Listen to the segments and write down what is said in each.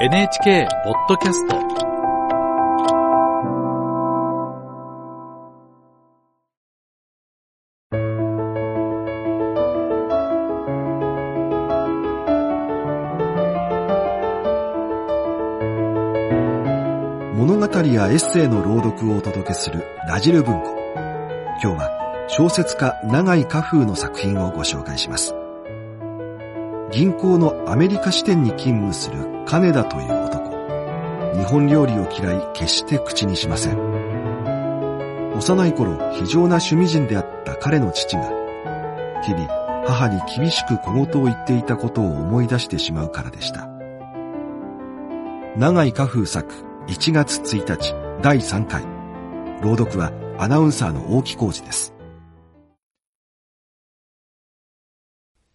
NHK ポッドキャスト物語やエッセイの朗読をお届けするラジル文庫。今日は小説家永井家風の作品をご紹介します。銀行のアメリカ支店に勤務する金田という男。日本料理を嫌い決して口にしません。幼い頃非常な趣味人であった彼の父が日々母に厳しく小言を言っていたことを思い出してしまうからでした。永井家風作1月1日第3回朗読はアナウンサーの大木浩二です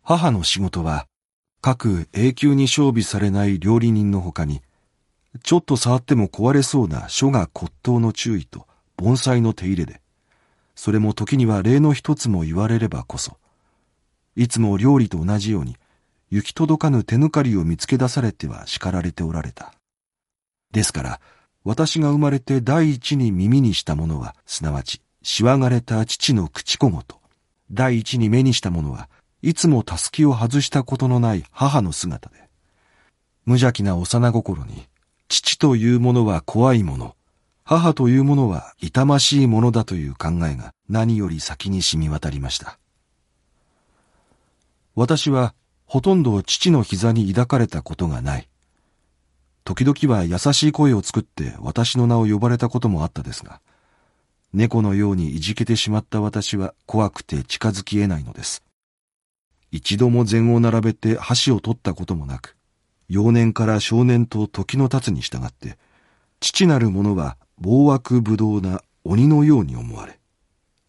母の仕事は各永久に消費されない料理人のほかにちょっと触っても壊れそうな書が骨董の注意と盆栽の手入れでそれも時には例の一つも言われればこそいつも料理と同じように行き届かぬ手抜かりを見つけ出されては叱られておられたですから、私が生まれて第一に耳にしたものは、すなわち、しわがれた父の口小言。第一に目にしたものは、いつもたすきを外したことのない母の姿で、無邪気な幼心に、父というものは怖いもの、母というものは痛ましいものだという考えが何より先に染み渡りました。私は、ほとんど父の膝に抱かれたことがない。時々は優しい声を作って私の名を呼ばれたこともあったですが、猫のようにいじけてしまった私は怖くて近づき得ないのです。一度も禅を並べて箸を取ったこともなく、幼年から少年と時の経つに従って、父なる者は暴悪不動な鬼のように思われ、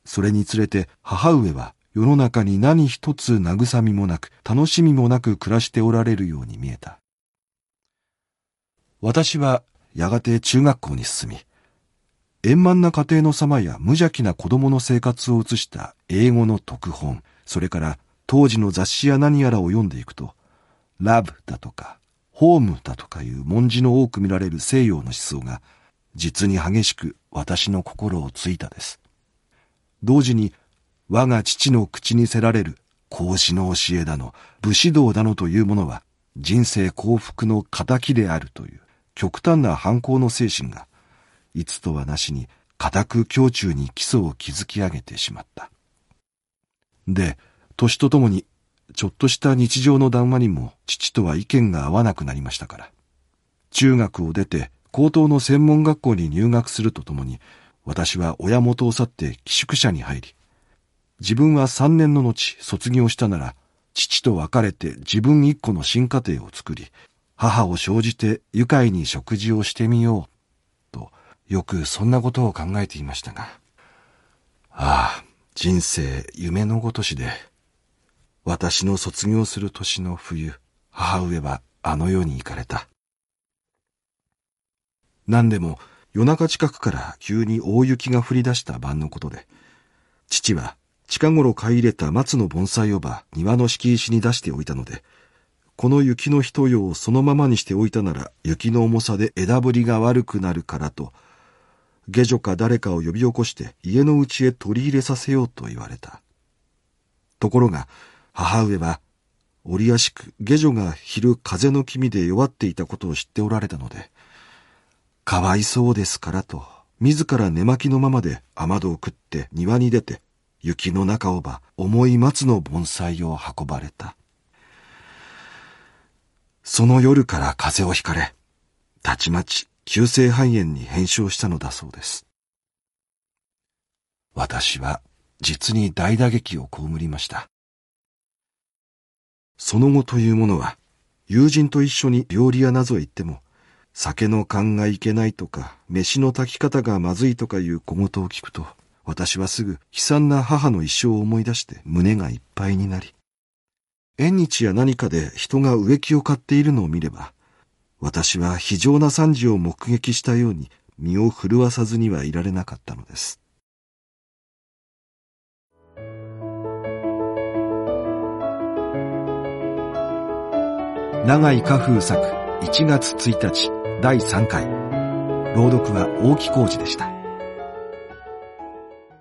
それにつれて母上は世の中に何一つ慰みもなく楽しみもなく暮らしておられるように見えた。私はやがて中学校に進み、円満な家庭の様や無邪気な子供の生活を映した英語の特本、それから当時の雑誌や何やらを読んでいくと、ラブだとか、ホームだとかいう文字の多く見られる西洋の思想が、実に激しく私の心をついたです。同時に、我が父の口にせられる孔子の教えだの、武士道だのというものは、人生幸福の仇であるという、極端な反抗の精神が、いつとはなしに固く胸中に基礎を築き上げてしまった。で、年とともに、ちょっとした日常の談話にも父とは意見が合わなくなりましたから。中学を出て高等の専門学校に入学するとともに、私は親元を去って寄宿舎に入り、自分は三年の後卒業したなら、父と別れて自分一個の新家庭を作り、母を生じて愉快に食事をしてみよう、と、よくそんなことを考えていましたが、ああ、人生夢のごとしで、私の卒業する年の冬、母上はあの世に行かれた。何でも夜中近くから急に大雪が降り出した晩のことで、父は近頃買い入れた松の盆栽をば庭の敷石に出しておいたので、この雪の一夜をそのままにしておいたなら雪の重さで枝ぶりが悪くなるからと、下女か誰かを呼び起こして家の内へ取り入れさせようと言われた。ところが、母上は、折やしく下女が昼風の気味で弱っていたことを知っておられたので、かわいそうですからと、自ら寝巻きのままで雨戸を食って庭に出て、雪の中をば重い松の盆栽を運ばれた。その夜から風邪をひかれ、たちまち急性肺炎に変症したのだそうです。私は実に大打撃を被りました。その後というものは、友人と一緒に料理屋なぞへ行っても、酒の勘がいけないとか、飯の炊き方がまずいとかいう小言を聞くと、私はすぐ悲惨な母の一生を思い出して胸がいっぱいになり、縁日や何かで人が植木を買っているのを見れば、私は非常な惨事を目撃したように身を震わさずにはいられなかったのです。長井花風作1月1日第3回。朗読は大木浩二でした。